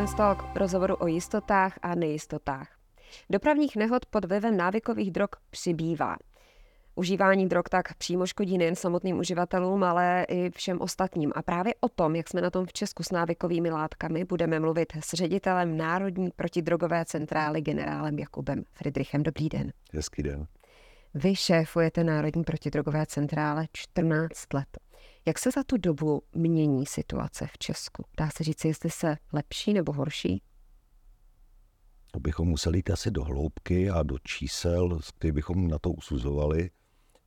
Insurance Talk, rozhovoru o jistotách a nejistotách. Dopravních nehod pod vlivem návykových drog přibývá. Užívání drog tak přímo škodí nejen samotným uživatelům, ale i všem ostatním. A právě o tom, jak jsme na tom v Česku s návykovými látkami, budeme mluvit s ředitelem Národní protidrogové centrály generálem Jakubem Friedrichem. Dobrý den. Hezký den. Vy šéfujete Národní protidrogové centrále 14 let. Jak se za tu dobu mění situace v Česku? Dá se říct, jestli se lepší nebo horší? To bychom museli jít asi do hloubky a do čísel, který bychom na to usuzovali.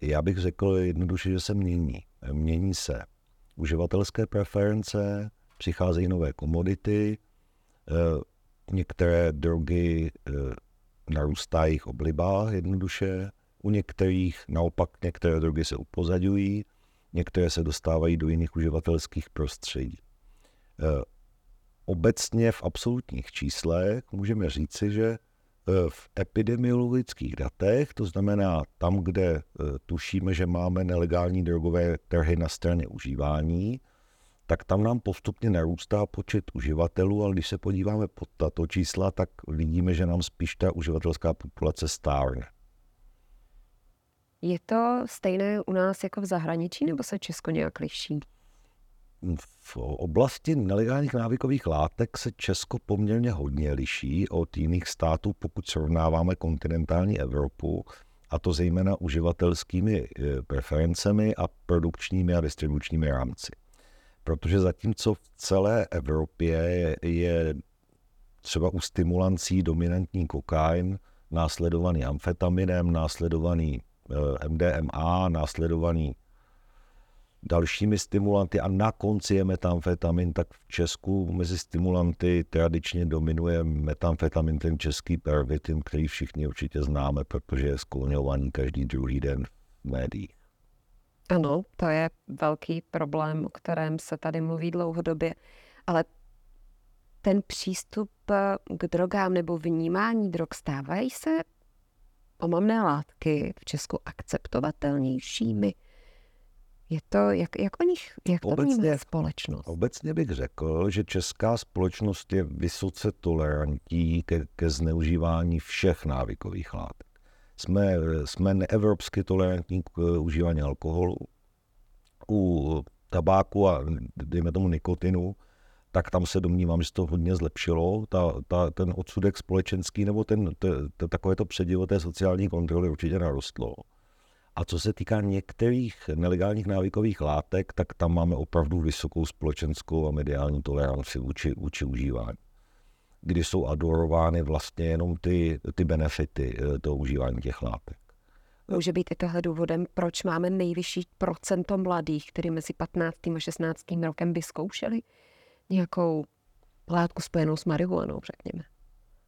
Já bych řekl jednoduše, že se mění. Mění se uživatelské preference, přicházejí nové komodity, eh, některé drogy eh, narůstá jejich obliba jednoduše, u některých naopak některé drogy se upozaďují, některé se dostávají do jiných uživatelských prostředí. Eh, obecně v absolutních číslech můžeme říci, že eh, v epidemiologických datech, to znamená tam, kde eh, tušíme, že máme nelegální drogové trhy na straně užívání, tak tam nám postupně narůstá počet uživatelů, ale když se podíváme pod tato čísla, tak vidíme, že nám spíš ta uživatelská populace stárne. Je to stejné u nás jako v zahraničí, nebo se Česko nějak liší? V oblasti nelegálních návykových látek se Česko poměrně hodně liší od jiných států, pokud srovnáváme kontinentální Evropu, a to zejména uživatelskými eh, preferencemi a produkčními a distribučními rámci. Protože zatímco v celé Evropě je třeba u stimulancí dominantní kokain, následovaný amfetaminem, následovaný MDMA, následovaný dalšími stimulanty a na konci je metamfetamin, tak v Česku mezi stimulanty tradičně dominuje metamfetamin, ten český pervitin, který všichni určitě známe, protože je skloňovaný každý druhý den v médiích. Ano, to je velký problém, o kterém se tady mluví dlouhodobě, ale ten přístup k drogám nebo vnímání drog stávají se omamné látky v Česku akceptovatelnějšími? Je to, jak, jak o nich, jak to obecně, společnost? Obecně bych řekl, že česká společnost je vysoce tolerantní ke, ke zneužívání všech návykových látek. Jsme, jsme neevropsky tolerantní k užívání alkoholu. U tabáku a dejme tomu nikotinu tak tam se domnívám, že se to hodně zlepšilo. Ta, ta, ten odsudek společenský nebo ten, to, to, takové to předivo té sociální kontroly určitě narostlo. A co se týká některých nelegálních návykových látek, tak tam máme opravdu vysokou společenskou a mediální toleranci vůči, vůči užívání. Kdy jsou adorovány vlastně jenom ty, ty benefity eh, toho užívání těch látek. Může být i tohle důvodem, proč máme nejvyšší procento mladých, kteří mezi 15. a 16. rokem vyzkoušeli nějakou látku spojenou s marihuanou, řekněme.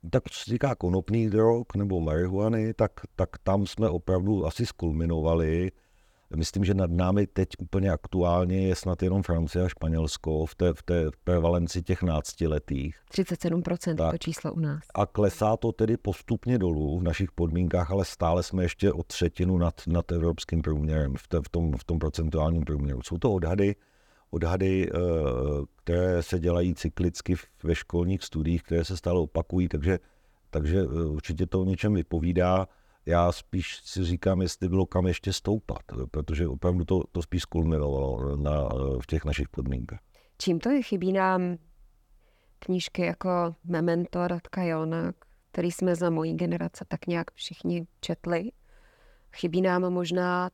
Tak co se týká konopných drog nebo marihuany, tak, tak tam jsme opravdu asi skulminovali. Myslím, že nad námi teď úplně aktuálně je snad jenom Francie a Španělsko v té, v té prevalenci těch náctiletých. 37% tak. to číslo u nás. A klesá to tedy postupně dolů v našich podmínkách, ale stále jsme ještě o třetinu nad, nad evropským průměrem v, te, v, tom, v tom procentuálním průměru. Jsou to odhady, odhady, eh, které se dělají cyklicky ve školních studiích, které se stále opakují, takže, takže eh, určitě to o něčem vypovídá. Já spíš si říkám, jestli bylo kam ještě stoupat, protože opravdu to, to spíš skulminovalo na, v těch našich podmínkách. Čím to je? Chybí nám knížky jako Memento Radka Jona, který jsme za mojí generace tak nějak všichni četli. Chybí nám možná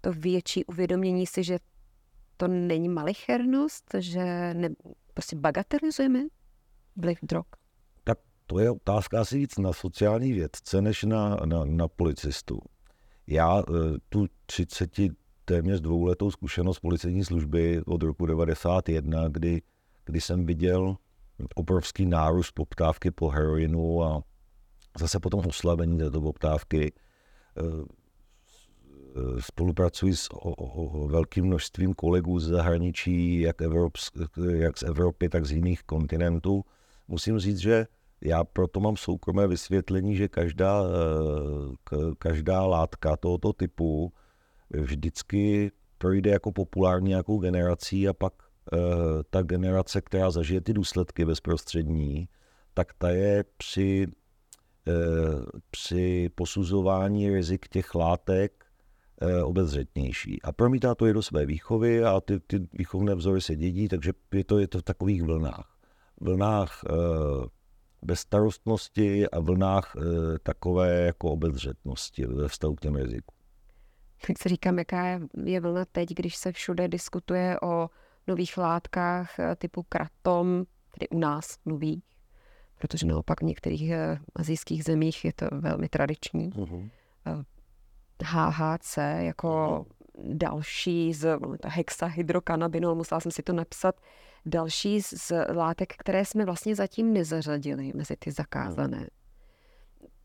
to větší uvědomění si, že to není malichernost, že ne, prostě bagatelizujeme vliv drog? Tak to je otázka asi víc na sociální vědce, než na, na, na policistu. Já eh, tu 30 téměř dvouletou zkušenost policejní služby od roku 91, kdy, kdy jsem viděl obrovský nárůst poptávky po heroinu a zase potom oslabení této poptávky eh, spolupracuji s o, o, velkým množstvím kolegů z zahraničí, jak, Evropsk, jak z Evropy, tak z jiných kontinentů. Musím říct, že já proto mám soukromé vysvětlení, že každá, každá látka tohoto typu vždycky projde jako populární nějakou generací a pak, ta generace, která zažije ty důsledky bezprostřední, tak ta je při, při posuzování rizik těch látek obezřetnější. A promítá to i do své výchovy a ty, ty výchovné vzory se dědí, takže je to, je to v takových vlnách. Vlnách bezstarostnosti a vlnách takové jako obezřetnosti ve vztahu k těm rizikům tak si říkám, jaká je vlna teď, když se všude diskutuje o nových látkách eh, typu kratom, tedy u nás nových, protože naopak v některých eh, azijských zemích je to velmi tradiční. Uh-huh. HHC jako uh-huh. další z hexahydrokanabinol, musela jsem si to napsat, další z látek, které jsme vlastně zatím nezařadili mezi ty zakázané. Uh-huh.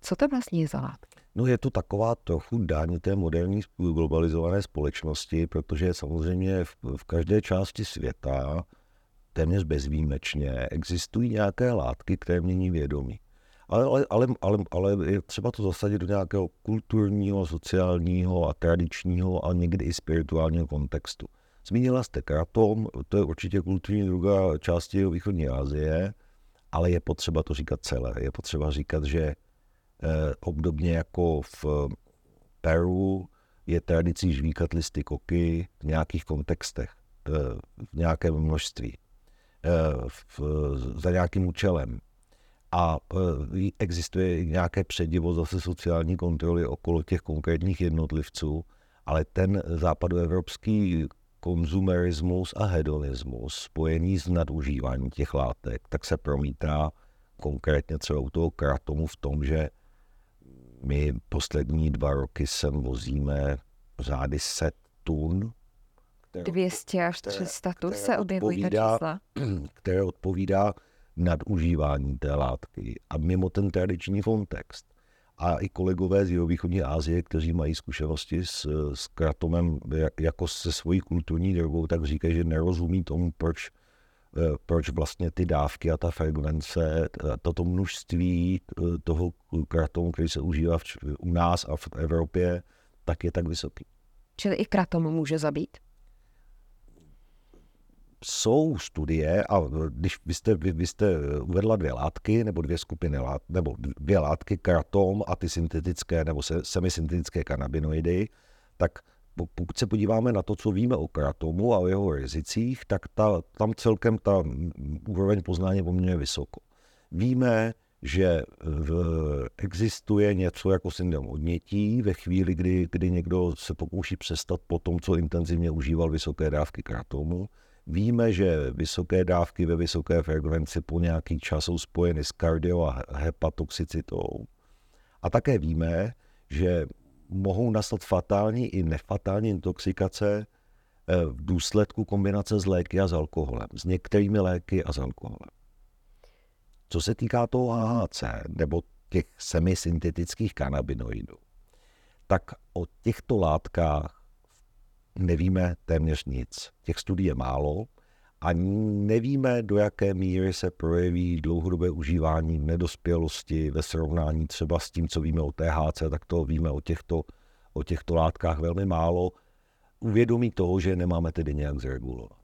Co to vlastně je za látky? No je to taková trochu dáň té moderní globalizované společnosti, protože samozřejmě v, v každé části světa téměř bezvýjimečně existují nějaké látky, které mění vědomí. Ale, ale, ale, ale, ale je třeba to zasadit do nějakého kulturního, sociálního a tradičního a někdy i spirituálního kontextu. Zmínila jste kratom, to je určitě kulturní druga části východní Asie, ale je potřeba to říkat celé. Je potřeba říkat, že Eh, obdobně jako v Peru je tradicí žvíkat listy koky v nějakých kontextech, eh, v nějakém množství, eh, v, za nějakým účelem. A existuje nějaké předivo zase sociální kontroly okolo těch konkrétních jednotlivců, ale ten západoevropský konzumerismus a hedonismus spojený s nadužíváním těch látek, tak se promítá konkrétně třeba u toho kratomu v tom, že my poslední dva roky sem vozíme řády set tun. 200 až 300 tun se objevují ta čísla. Které odpovídá nadužívání té látky a mimo ten tradiční kontext. A i kolegové z jihovýchodní Asie, kteří mají zkušenosti s, s kratomem jako se svojí kulturní drogou, tak říkají, že nerozumí tomu, proč Eh, proč vlastně ty dávky a ta frekvence, toto množství eh, toho kratonu, který se užívá v, u nás a v Evropě, tak je tak vysoký. Čili i kratom může zabít? Jsou studie, a když vy jste, vy, vy jste uvedla dvě látky, nebo dvě skupiny lát, nebo dvě látky, kratom a ty syntetické nebo se, semisyntetické kanabinoidy, tak pokud se podíváme na to, co víme o kratomu a o jeho rizicích, tak ta, tam celkem ta úroveň poznání poměrně vysoko. Víme, že v, existuje něco jako syndrom odnětí ve chvíli, kdy, kdy někdo se pokouší přestat po tom, co intenzivně užíval vysoké dávky kratomu. Víme, že vysoké dávky ve vysoké frekvenci po nějaký čas jsou spojeny s kardio a hepatoxicitou. A také víme, že mohou nastat fatální i nefatální intoxikace eh, v důsledku kombinace s léky a s alkoholem, s některými léky a s alkoholem. Co se týká toho AHC nebo těch semisyntetických kanabinoidů, tak o těchto látkách nevíme téměř nic. Těch studií je málo a nevíme, do jaké míry se projeví dlouhodobé užívání v nedospělosti ve srovnání třeba s tím, co víme o THC, tak to víme o těchto, o těchto látkách velmi málo. Uvědomí toho, že nemáme tedy nějak zregulovat.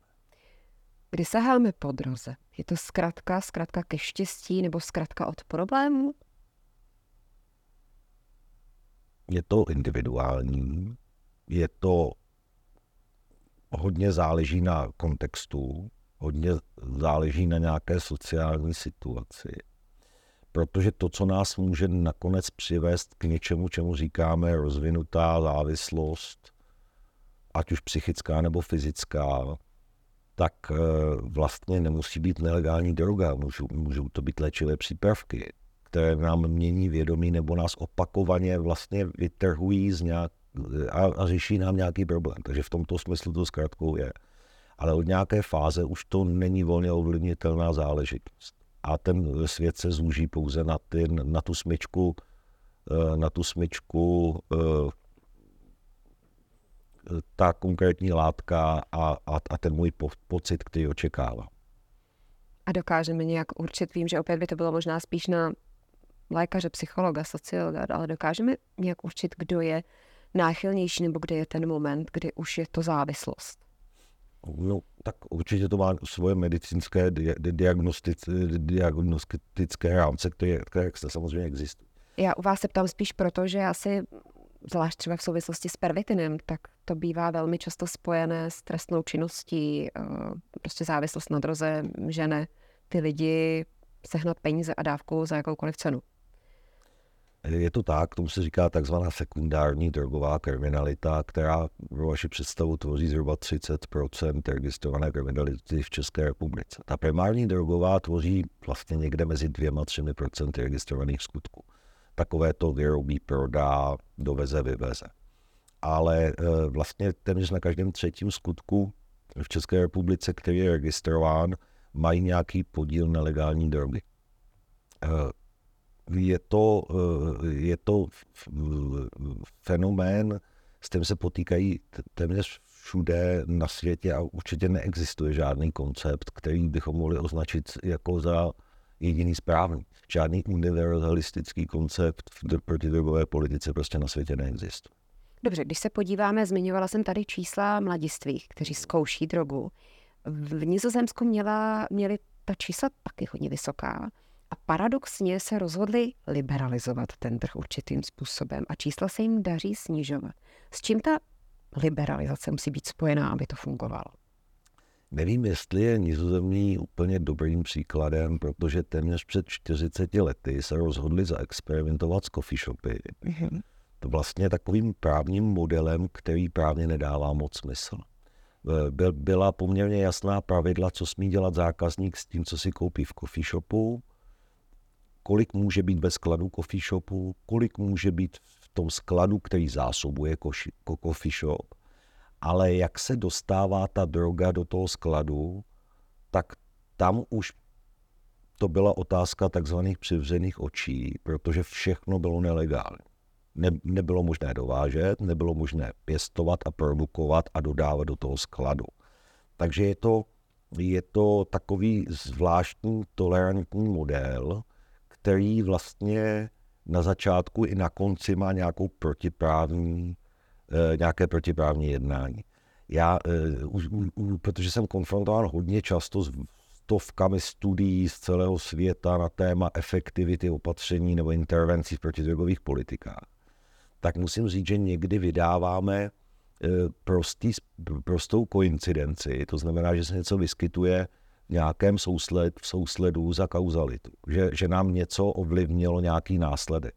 Kdy saháme po droze? Je to zkrátka, zkrátka ke štěstí nebo zkrátka od problémů? Je to individuální, je to hodně záleží na kontextu, hodně záleží na nějaké sociální situaci. Protože to, co nás může nakonec přivést k něčemu, čemu říkáme rozvinutá závislost, ať už psychická nebo fyzická, tak eh, vlastně nemusí být nelegální droga, můžou, můžou to být léčivé přípravky, které nám mění vědomí nebo nás opakovaně vlastně vytrhují z nějak, a, a řeší nám nějaký problém. Takže v tomto smyslu to zkrátkou je. Ale od nějaké fáze už to není volně ovlivnitelná záležitost. A ten svět se zúží pouze na, ty, na tu smyčku, eh, na tu smyčku eh, ta konkrétní látka a, a, a ten můj po, pocit, který očekávám. A dokážeme nějak určit, vím, že opět by to bylo možná spíš na lékaře, psychologa, sociologa, ale dokážeme nějak určit, kdo je náchylnější, nebo kde je ten moment, kdy už je to závislost? No, tak určitě to má svoje medicínské diagnostické rámce, které, které samozřejmě existují. Já u vás se ptám spíš proto, že asi, zvlášť třeba v souvislosti s pervitinem, tak to bývá velmi často spojené s trestnou činností, eh, prostě závislost na droze žene ty lidi sehnat peníze a dávku za jakoukoliv cenu. Je to tak, tomu se říká takzvaná sekundární drogová kriminalita, která pro vaši představu tvoří zhruba 30% registrované kriminality v České republice. Ta primární drogová tvoří vlastně někde mezi dvěma, třemi procenty registrovaných skutků. Takové to vyrobí, prodá, doveze, vyveze. Ale e, vlastně téměř na každém třetím skutku v České republice, který je registrován, mají nějaký podíl nelegální drogy. Je to, eh, je to fenomén, s tím se potýkají téměř všude na světě a určitě neexistuje žádný koncept, který bychom mohli označit jako za jediný správný. Žádný univerzalistický koncept v protidrogové politice prostě na světě neexistuje. Dobře, když se podíváme, zmiňovala jsem tady čísla mladistvých, kteří zkouší drogu. V Nizozemsku měla, měli ta čísla taky hodně vysoká. A paradoxně se rozhodli liberalizovat ten trh určitým způsobem a čísla se jim daří snižovat. S čím ta liberalizace musí být spojená, aby to fungovalo? Nevím, jestli je nizozemí úplně dobrým příkladem, protože téměř před 40 lety se rozhodli zaexperimentovat s coffee shopy. Mm-hmm. To vlastně takovým právním modelem, který právně nedává moc smysl. Byla poměrně jasná pravidla, co smí dělat zákazník s tím, co si koupí v coffee shopu, kolik může být ve skladu coffee shopu, kolik může být v tom skladu, který zásobuje koši, coffee shop, ale jak se dostává ta droga do toho skladu, tak tam už to byla otázka takzvaných přivřených očí, protože všechno bylo nelegální. Ne, nebylo možné dovážet, nebylo možné pěstovat a produkovat a dodávat do toho skladu. Takže je to, je to takový zvláštní tolerantní model, který vlastně na začátku i na konci má nějakou protiprávní, eh, nějaké protiprávní jednání. Já, eh, protože jsem konfrontován hodně často s stovkami studií z celého světa na téma efektivity opatření nebo intervencí v protidrogových politikách, tak musím říct, že někdy vydáváme eh, prostý, prostou koincidenci. To znamená, že se něco vyskytuje nějakém sousled, v sousledu za kauzalitu, že, že nám něco ovlivnilo nějaký následek.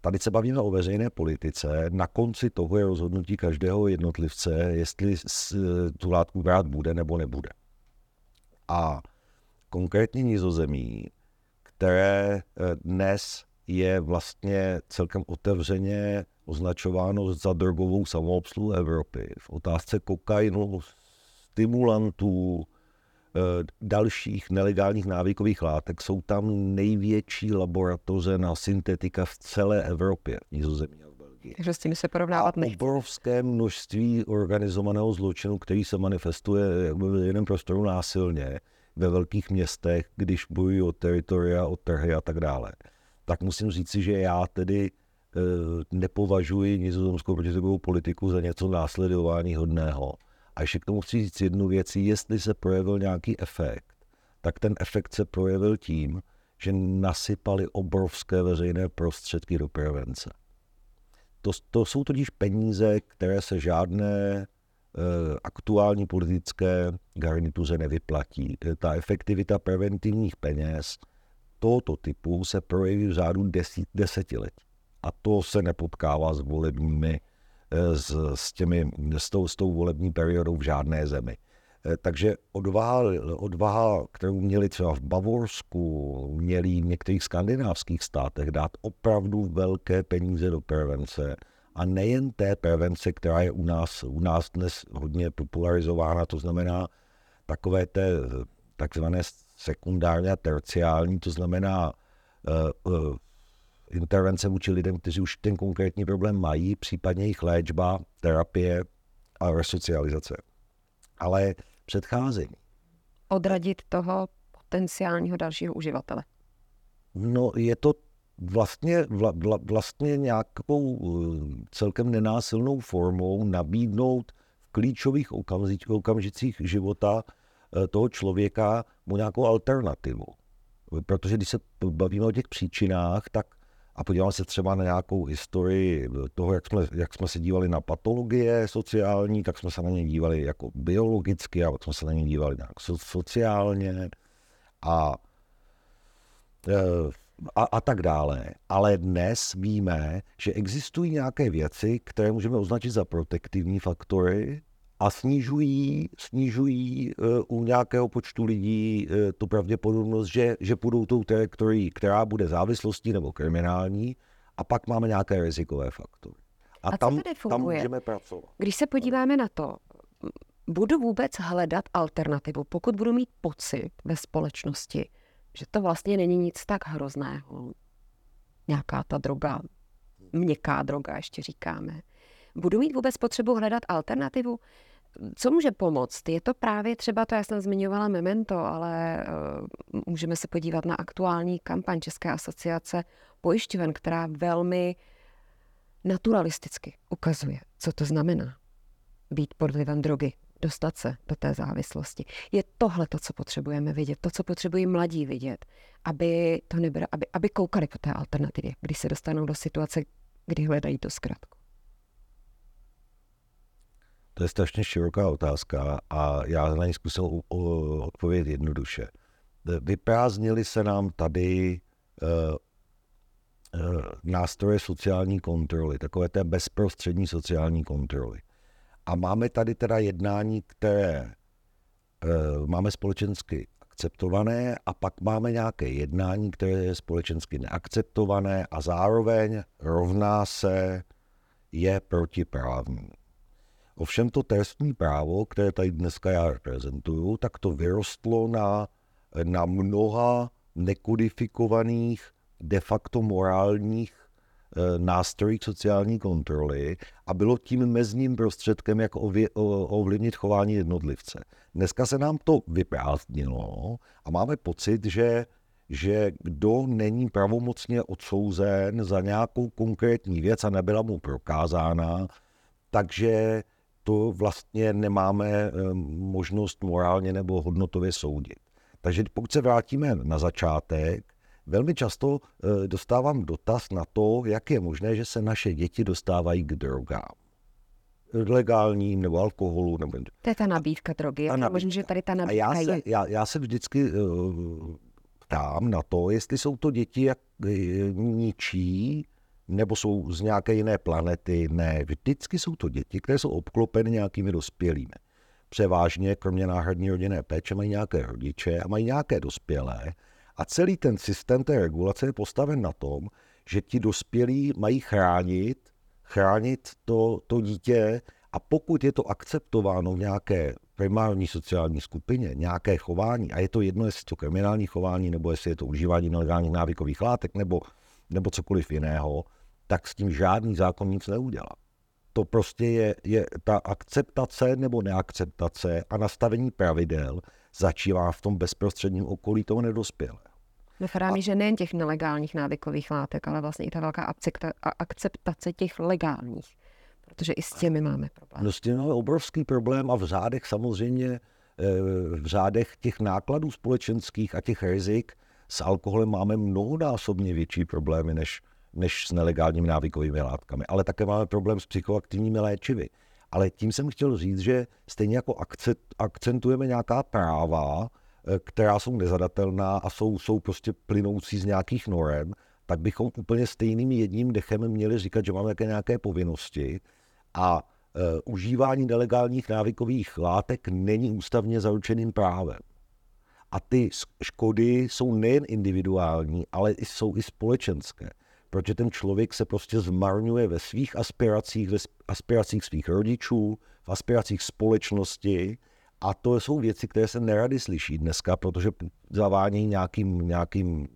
Tady se bavíme o veřejné politice. Na konci toho je rozhodnutí každého jednotlivce, jestli tu látku brát bude nebo nebude. A konkrétně nizozemí, které eh, dnes je vlastně celkem otevřeně označováno za drogovou samoobsluhu Evropy v otázce kokainu, stimulantů, dalších nelegálních návykových látek jsou tam největší laboratoře na syntetika v celé Evropě, Nizozemí a v Belgii. Takže s tím se porovnávat nechci. obrovské množství organizovaného zločinu, který se manifestuje v jiném prostoru násilně ve velkých městech, když bojují o teritoria, o trhy a tak dále. Tak musím říci, že já tedy e, nepovažuji nizozemskou protidrogovou politiku za něco následování hodného a ještě k tomu chci říct jednu věc, jestli se projevil nějaký efekt, tak ten efekt se projevil tím, že nasypali obrovské veřejné prostředky do prevence. To, to jsou totiž peníze, které se žádné e, aktuální politické garnituře nevyplatí. Ta efektivita preventivních peněz tohoto typu se projeví v řádu desetiletí. A to se nepotkává s volebními s, s, těmi, s, tou, s tou volební periodou v žádné zemi. Eh, takže odvaha, odvaha, kterou měli třeba v Bavorsku, měli v některých skandinávských státech dát opravdu velké peníze do prevence. A nejen té prevence, která je u nás, u nás dnes hodně popularizována, to znamená takové té takzvané sekundární a terciální, to znamená uh, uh, intervence vůči lidem, kteří už ten konkrétní problém mají, případně jejich léčba, terapie a resocializace. Ale předcházení. Odradit toho potenciálního dalšího uživatele. No, je to vlastně, vla, vla, vlastně nějakou eh, celkem nenásilnou formou nabídnout v klíčových okamžicích života eh, toho člověka mu nějakou alternativu. Protože když se bavíme o těch příčinách, tak a podíváme se třeba na nějakou historii toho, jak jsme, jak jsme se dívali na patologie sociální, tak jsme se na ně dívali jako biologicky, a jsme se na ně dívali nějak sociálně a, e, a, a tak dále. Ale dnes víme, že existují nějaké věci, které můžeme označit za protektivní faktory, a snižují, snižují uh, u nějakého počtu lidí uh, tu pravděpodobnost, že, že půjdou tou trajektorií, která bude závislostí nebo kriminální, a pak máme nějaké rizikové faktory. A, a tam, tam můžeme pracovat. Když se podíváme na to, budu vůbec hledat alternativu, pokud budu mít pocit ve společnosti, že to vlastně není nic tak hrozného. Nějaká ta droga, měkká droga, ještě říkáme. Budu mít vůbec potřebu hledat alternativu? Co může pomoct? Je to právě třeba to, já jsem zmiňovala Memento, ale uh, můžeme se podívat na aktuální kampaň České asociace pojišťoven, která velmi naturalisticky ukazuje, co to znamená být pod vlivem drogy, dostat se do té závislosti. Je tohle to, co potřebujeme vidět, to, co potřebují mladí vidět, aby to nebylo, aby, aby koukali po té alternativě, když se dostanou do situace, kdy hledají to zkratku. To je strašně široká otázka a já na ní zkusil odpovědět jednoduše. Vyprázdnili se nám tady uh, uh, nástroje sociální kontroly, takové té bezprostřední sociální kontroly. A máme tady teda jednání, které uh, máme společensky akceptované a pak máme nějaké jednání, které je společensky neakceptované a zároveň rovná se je protiprávní. Ovšem to trestní právo, které tady dneska já reprezentuju, tak to vyrostlo na, na mnoha nekodifikovaných, de facto morálních e, nástrojích sociální kontroly a bylo tím mezním prostředkem, jak ovlivnit chování jednotlivce. Dneska se nám to vyprázdnilo a máme pocit, že že kdo není pravomocně odsouzen za nějakou konkrétní věc a nebyla mu prokázána, takže to vlastně nemáme eh, možnost morálně nebo hodnotově soudit. Takže pokud se vrátíme na začátek, velmi často eh, dostávám dotaz na to, jak je možné, že se naše děti dostávají k drogám. Legálním nebo alkoholu. Nebo... To je ta nabídka drogy. Ta nabídka. Možná, že tady ta nabídka A já se, já, já se vždycky uh, ptám na to, jestli jsou to děti jak ničí, nebo jsou z nějaké jiné planety. Ne, vždycky jsou to děti, které jsou obklopeny nějakými dospělými. Převážně, kromě náhradní rodinné péče, mají nějaké rodiče a mají nějaké dospělé. A celý ten systém té regulace je postaven na tom, že ti dospělí mají chránit, chránit to, to dítě a pokud je to akceptováno v nějaké primární sociální skupině, nějaké chování, a je to jedno, jestli to kriminální chování, nebo jestli je to užívání nelegálních návykových látek, nebo, nebo cokoliv jiného, tak s tím žádný zákon nic neudělá. To prostě je, je ta akceptace nebo neakceptace a nastavení pravidel začíná v tom bezprostředním okolí toho nedospělého. Napadá mi, že nejen těch nelegálních návykových látek, ale vlastně i ta velká akceptace těch legálních, protože i s těmi máme problém. No s tím máme obrovský problém a v řádech samozřejmě, eh, v řádech těch nákladů společenských a těch rizik s alkoholem máme mnohonásobně větší problémy než, než s nelegálními návykovými látkami. Ale také máme problém s psychoaktivními léčivy. Ale tím jsem chtěl říct, že stejně jako akcentujeme nějaká práva, eh, která jsou nezadatelná a jsou, jsou prostě plynoucí z nějakých norem, tak bychom úplně stejným jedním dechem měli říkat, že máme nějaké povinnosti a uh, užívání nelegálních návykových látek není ústavně zaručeným právem. A ty škody jsou nejen individuální, ale jsou i společenské protože ten člověk se prostě zmarňuje ve svých aspiracích, ve aspiracích svých rodičů, v aspiracích společnosti a to jsou věci, které se nerady slyší dneska, protože zavánějí nějakým, nějakým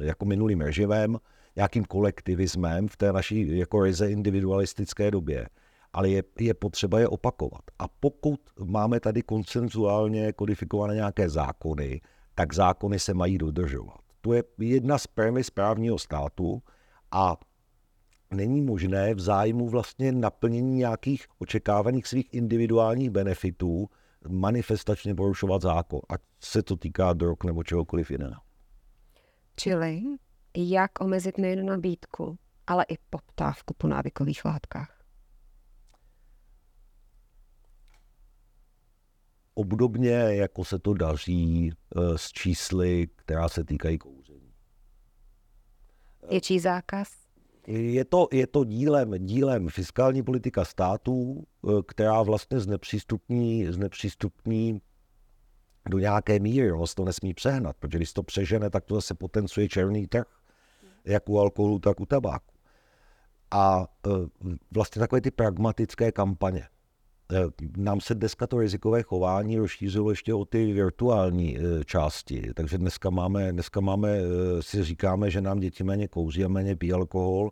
eh, jako minulým režimem, nějakým kolektivismem v té naší jako ryze individualistické době. Ale je, je potřeba je opakovat. A pokud máme tady koncenzuálně kodifikované nějaké zákony, tak zákony se mají dodržovat. To je jedna z premis právního státu a není možné v zájmu vlastně naplnění nějakých očekávaných svých individuálních benefitů manifestačně porušovat zákon, ať se to týká drog nebo čehokoliv jiného. Čili jak omezit nejen nabídku, ale i poptávku po návykových látkách. Obdobně, jako se to daří eh, s čísly, která se týkají kouření. čí zákaz? Je to, je to dílem, dílem fiskální politika států, eh, která vlastně znepřístupní, znepřístupní do nějaké míry, ono to nesmí přehnat, protože když to přežene, tak to zase potencuje černý trh, jak u alkoholu, tak u tabáku. A eh, vlastně takové ty pragmatické kampaně. Eh, nám se dneska to rizikové chování rozšířilo ještě o ty virtuální části. Takže dneska máme, dneska máme, si říkáme, že nám děti méně kouří a méně pijí alkohol,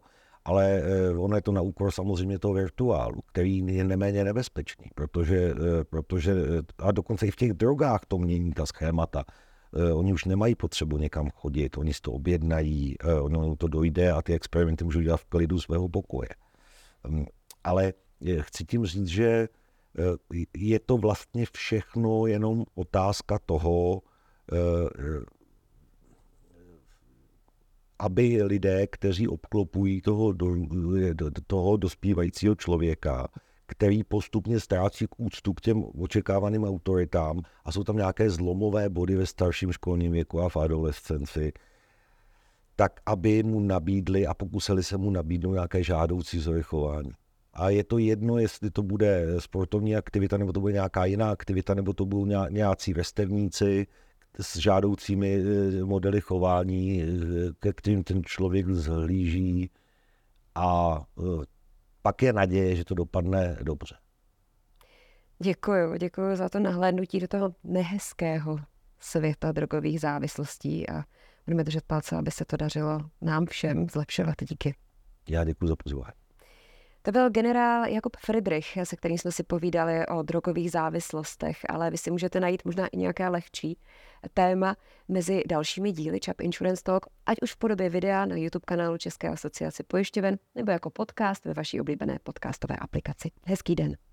ale eh, ono je to na úkor samozřejmě toho virtuálu, který je neméně nebezpečný, protože, eh, protože eh, a dokonce i v těch drogách to mění ta schémata. Oni už nemají potřebu někam chodit, oni si to objednají, ono to dojde a ty experimenty můžou dělat v klidu svého pokoje. Hm, ale chci tím říct, že je to vlastně všechno jenom otázka toho, aby lidé, kteří obklopují toho, toho dospívajícího člověka, který postupně ztrácí k úctu k těm očekávaným autoritám a jsou tam nějaké zlomové body ve starším školním věku a v adolescenci, tak aby mu nabídli a pokusili se mu nabídnout nějaké žádoucí vzory chování. A je to jedno, jestli to bude sportovní aktivita, nebo to bude nějaká jiná aktivita, nebo to budou nějací vrstevníci, s žádoucími eh, modely chování, eh, ke kterým ten člověk zhlíží a eh, pak je naděje, že to dopadne dobře. Děkuji, děkuji za to nahlédnutí do toho nehezkého světa drogových závislostí a budeme držet palce, aby se to dařilo nám všem zlepšovat. Díky. Já děkuji za pozvání. To byl generál Jakub Friedrich, se kterým jsme si povídali o drogových závislostech, ale vy si můžete najít možná i nějaké lehčí téma mezi dalšími díly Chap Insurance Talk, ať už v podobě videa na YouTube kanálu České asociace pojišťoven nebo jako podcast ve vaší oblíbené podcastové aplikaci. Hezký den.